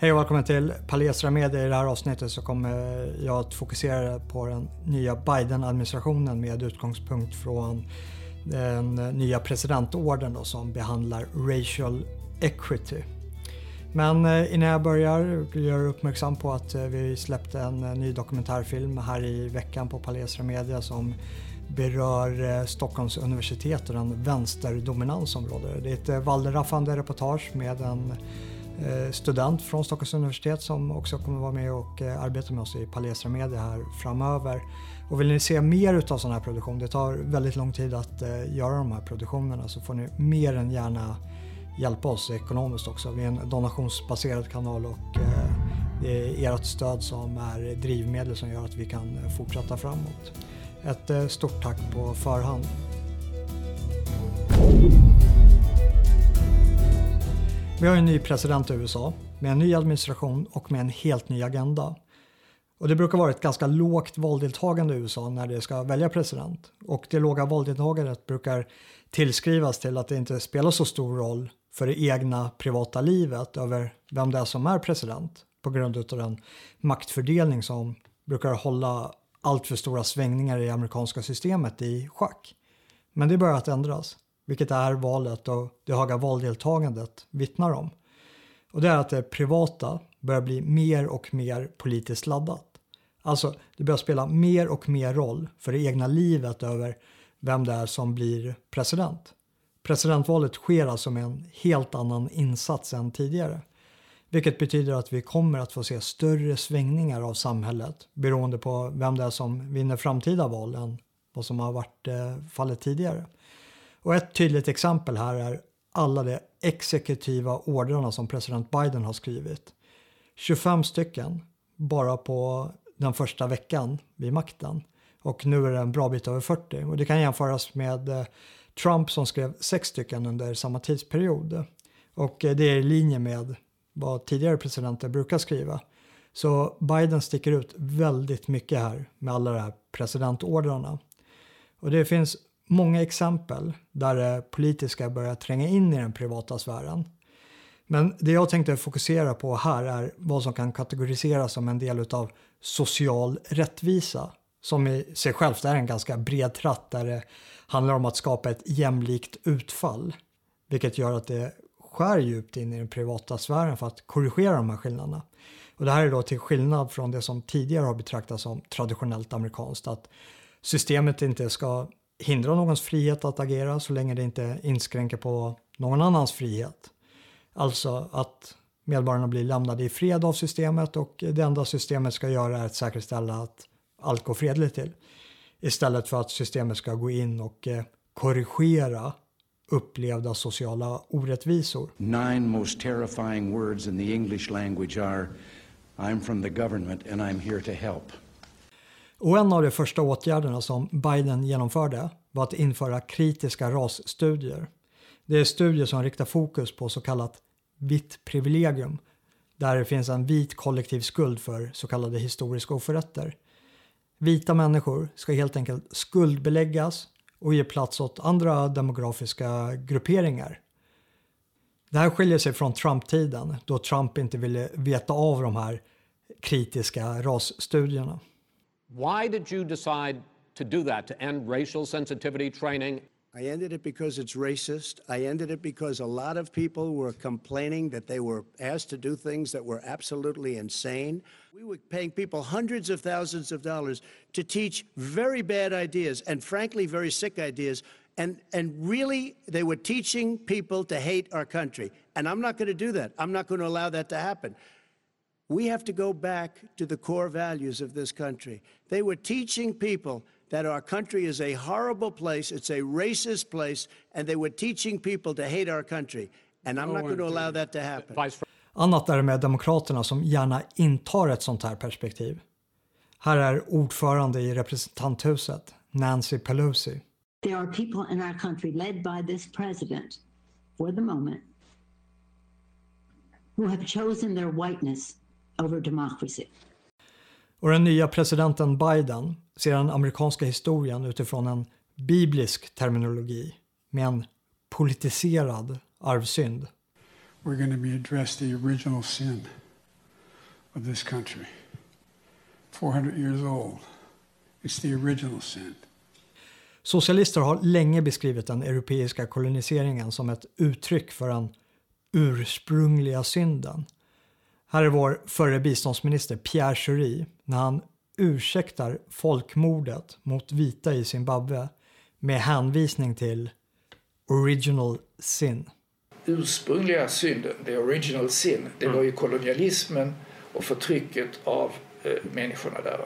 Hej och välkommen till Palestra Media. I det här avsnittet så kommer jag att fokusera på den nya Biden-administrationen med utgångspunkt från den nya presidentorden då, som behandlar racial equity. Men eh, innan jag börjar vill jag göra uppmärksam på att eh, vi släppte en eh, ny dokumentärfilm här i veckan på Palestra Media som berör Stockholms universitet och den vänsterdominans som råder. Det är ett wallraffande reportage med en Eh, student från Stockholms universitet som också kommer vara med och eh, arbeta med oss i Palestra Media här framöver. Och vill ni se mer utav sån här produktion, det tar väldigt lång tid att eh, göra de här produktionerna, så får ni mer än gärna hjälpa oss ekonomiskt också. Vi är en donationsbaserad kanal och det är ert stöd som är drivmedel som gör att vi kan fortsätta framåt. Ett stort tack på förhand. Vi har en ny president i USA med en ny administration och med en helt ny agenda. Och det brukar vara ett ganska lågt valdeltagande i USA när det ska välja president. Och det låga valdeltagandet brukar tillskrivas till att det inte spelar så stor roll för det egna privata livet över vem det är som är president på grund av den maktfördelning som brukar hålla allt för stora svängningar i det amerikanska systemet i schack. Men det börjar att ändras, vilket är valet och det höga valdeltagandet vittnar om. Och det är att det privata börjar bli mer och mer politiskt laddat. Alltså, det börjar spela mer och mer roll för det egna livet över vem det är som blir president. Presidentvalet sker alltså med en helt annan insats än tidigare. Vilket betyder att vi kommer att få se större svängningar av samhället beroende på vem det är som vinner framtida val än vad som har varit eh, fallet tidigare. Och ett tydligt exempel här är alla de exekutiva ordrarna som president Biden har skrivit. 25 stycken bara på den första veckan vid makten. Och nu är det en bra bit över 40. Och det kan jämföras med eh, Trump som skrev sex stycken under samma tidsperiod. Och eh, det är i linje med vad tidigare presidenter brukar skriva. Så Biden sticker ut väldigt mycket här med alla de här presidentordrarna. Och det finns många exempel där det politiska börjar tränga in i den privata sfären. Men det jag tänkte fokusera på här är vad som kan kategoriseras som en del av social rättvisa som i sig självt är en ganska bred tratt där det handlar om att skapa ett jämlikt utfall. Vilket gör att det skär djupt in i den privata sfären för att korrigera de här skillnaderna. Och det här är då till skillnad från det som tidigare har betraktats som traditionellt amerikanskt. Att systemet inte ska hindra någons frihet att agera så länge det inte inskränker på någon annans frihet. Alltså att medborgarna blir lämnade i fred av systemet och det enda systemet ska göra är att säkerställa att allt går fredligt till. Istället för att systemet ska gå in och eh, korrigera upplevda sociala orättvisor. Nine most terrifying words in the English language are I'm from the government and I'm here to help. Och en av de första åtgärderna som Biden genomförde var att införa kritiska rasstudier. Det är studier som riktar fokus på så kallat vitt privilegium där det finns en vit kollektiv skuld för så kallade historiska oförrätter. Vita människor ska helt enkelt skuldbeläggas och ge plats åt andra demografiska grupperingar. Det här skiljer sig från Trump-tiden då Trump inte ville veta av de här kritiska rasstudierna. Why did you decide to do that, to end racial sensitivity training I ended it because it's racist. I ended it because a lot of people were complaining that they were asked to do things that were absolutely insane. We were paying people hundreds of thousands of dollars to teach very bad ideas and, frankly, very sick ideas. And, and really, they were teaching people to hate our country. And I'm not going to do that. I'm not going to allow that to happen. We have to go back to the core values of this country. They were teaching people that our country is a horrible place, it's a racist place, and they were teaching people to hate our country. And I'm not going to allow that to happen. Annat är det med Demokraterna som gärna intar ett sånt här perspektiv. Här är ordförande i representanthuset, Nancy Pelosi. There are people in our country led by this president, for the moment, who have chosen their whiteness over democracy. Och den nya presidenten Biden ser den amerikanska historien utifrån en biblisk terminologi med en politiserad arvsynd. We're going to be addressed the original sin of this country. 400 years old. It's the original sin. Socialister har länge beskrivit den europeiska koloniseringen som ett uttryck för den ursprungliga synden. Här är vår förre biståndsminister Pierre Schori när han ursäktar folkmordet mot vita i Zimbabwe med hänvisning till original sin. Ursprungliga synden, the original sin, det var ju kolonialismen och förtrycket av eh, människorna där.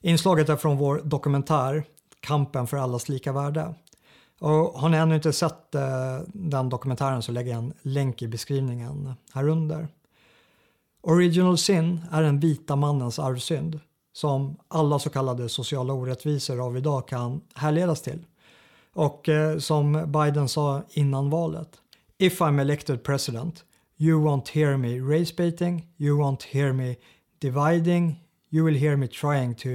Inslaget är från vår dokumentär Kampen för allas lika värde. Och har ni ännu inte sett eh, den dokumentären så lägger jag en länk i beskrivningen här under. Original sin är den vita mannens arvsynd som alla så kallade sociala orättvisor av idag kan härledas till. Och eh, som Biden sa innan valet. If I'm elected president, you won't hear me race baiting, you won't hear me dividing, you will hear me trying to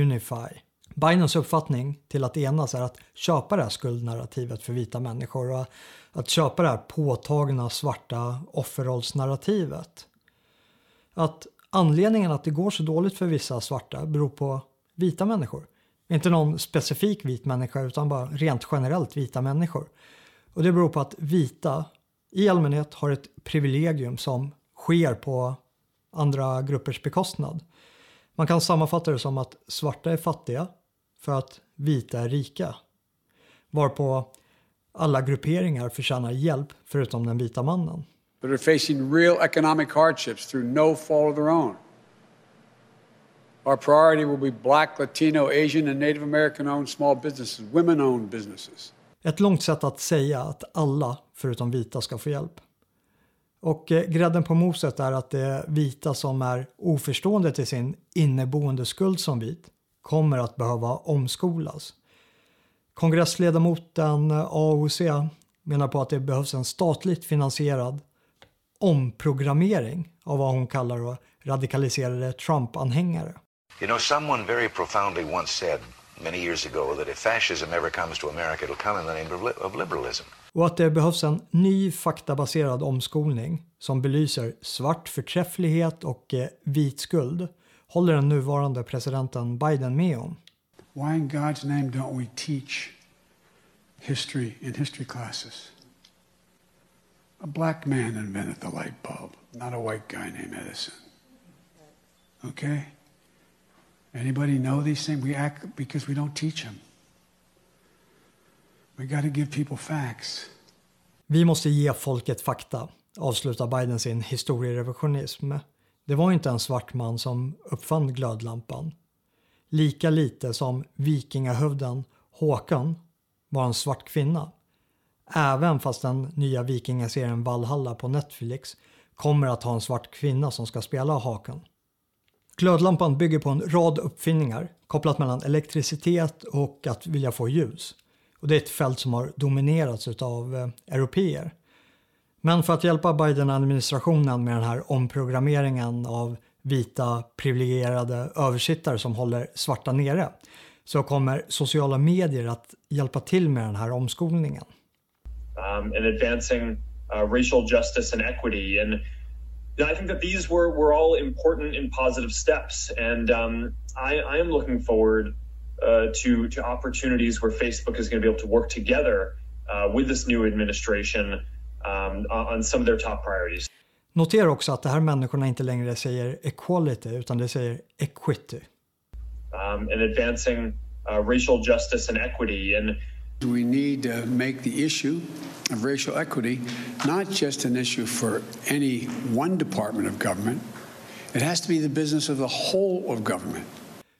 unify. Bidens uppfattning till att enas är att köpa det här skuldnarrativet för vita människor och att köpa det här påtagna svarta offerrollsnarrativet. Att anledningen att det går så dåligt för vissa svarta beror på vita människor. Inte någon specifik vit människa utan bara rent generellt vita människor. Och det beror på att vita i allmänhet har ett privilegium som sker på andra gruppers bekostnad. Man kan sammanfatta det som att svarta är fattiga för att vita är rika. Varpå alla grupperingar förtjänar hjälp förutom den vita mannen. That are facing real economic hardships through no fault of their own. Our priority will be black, Latino, Asian, and Native American owned small businesses, women owned businesses. Ett långt sätt att säga att alla förutom vita ska få hjälp. Och eh, grädden på moset är att det vita som är oförstående till sin inneboende skuld som vit kommer att behöva omskolas. Kongressledamoten eh, AOC menar på att det behövs en statligt finansierad omprogrammering av vad hon kallar radikaliserade Trump-anhängare. You know, someone very profoundly once said many years ago that if fascism ever comes to America it'll come in the name of, li of liberalism. Och att det behövs en ny faktabaserad omskolning som belyser svart förträfflighet och eh, vit skuld håller den nuvarande presidenten Biden med om. Why in God's name don't we teach history in history classes? A black man invented the light bulb, not a white guy named Edison. Okay? Anybody know these things? We act because we don't teach them. We got to give people facts. Vi måste ge folket fakta, avslutar Biden sin historierevisionism. Det var inte en svart man som uppfann glödlampan. Lika lite som vikingahövden Håkan var en svart kvinna. Även fast den nya vikingaserien Valhalla på Netflix kommer att ha en svart kvinna som ska spela Hakan. Glödlampan bygger på en rad uppfinningar kopplat mellan elektricitet och att vilja få ljus. Och det är ett fält som har dominerats av eh, europeer. Men för att hjälpa Biden-administrationen med den här omprogrammeringen av vita privilegierade översittare som håller svarta nere så kommer sociala medier att hjälpa till med den här omskolningen. Um, and advancing uh, racial justice and equity and I think that these were, were all important and positive steps and um, I, I am looking forward uh, to, to opportunities where Facebook is going to be able to work together uh, with this new administration um, on some of their top priorities. Notera också att de här människorna inte längre säger equality utan de säger equity. Um, and advancing uh, racial justice and equity and We need to make the issue of racial equity not just an issue for any one department of government. It has to be the business of the whole of government.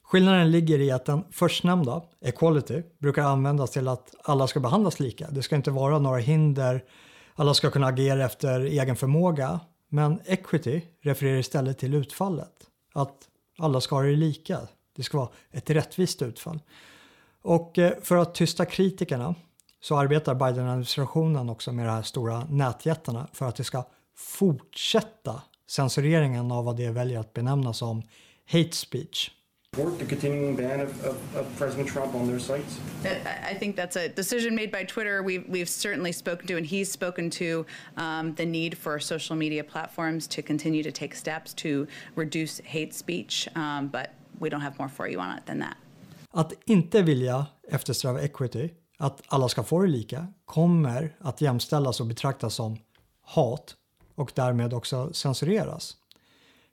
Skillnaden ligger i att den förstnämnda, equality, brukar användas till att alla ska behandlas lika. Det ska inte vara några hinder, alla ska kunna agera efter egen förmåga. Men equity refererar istället till utfallet. Att alla ska ha det lika. Det ska vara ett rättvist utfall. Och eh, för att tysta kritikerna så arbetar Biden-administrationen också med de här stora nätjättarna för att det ska fortsätta censureringen av vad det väljer att benämna som hate speech. support the continuing ban of, of, of, President Trump on their sites? I think that's a decision made by Twitter. We've, we've certainly spoken to, and he's spoken to, um, the need for social media platforms to continue to take steps to reduce hate speech. Um, but we don't have more for you on it than that. Att inte vilja eftersträva equity, att alla ska få det lika, kommer att jämställas och betraktas som hat och därmed också censureras.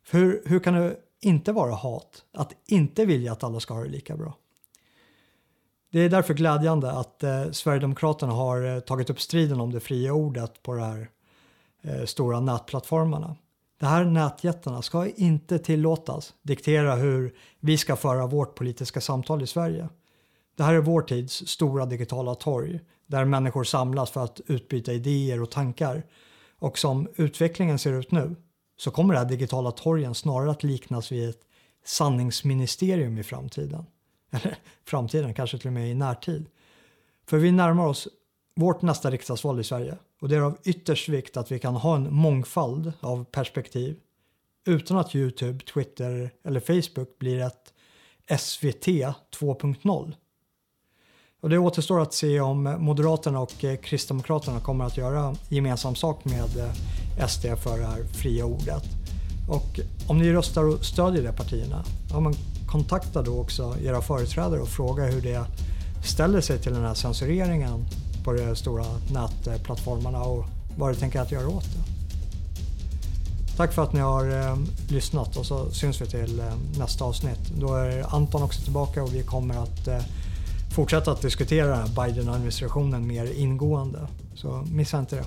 För hur, hur kan det inte vara hat, att inte vilja att alla ska ha det lika bra? Det är därför glädjande att eh, Sverigedemokraterna har eh, tagit upp striden om det fria ordet på de här eh, stora nätplattformarna. De här nätjättarna ska inte tillåtas diktera hur vi ska föra vårt politiska samtal i Sverige. Det här är vår tids stora digitala torg där människor samlas för att utbyta idéer och tankar. Och som utvecklingen ser ut nu så kommer det här digitala torgen snarare att liknas vid ett sanningsministerium i framtiden. Eller framtiden, kanske till och med i närtid. För vi närmar oss vårt nästa riksdagsval i Sverige och det är av ytterst vikt att vi kan ha en mångfald av perspektiv utan att Youtube, Twitter eller Facebook blir ett SVT 2.0. Och det återstår att se om Moderaterna och eh, Kristdemokraterna kommer att göra gemensam sak med eh, SD för det här fria ordet. Och om ni röstar och stödjer de partierna, ja, men kontakta då också era företrädare och fråga hur det ställer sig till den här censureringen på de stora nätplattformarna och vad du tänker att göra åt det. Tack för att ni har eh, lyssnat och så syns vi till eh, nästa avsnitt. Då är Anton också tillbaka och vi kommer att eh, fortsätta att diskutera Biden-administrationen mer ingående. Så missa inte det.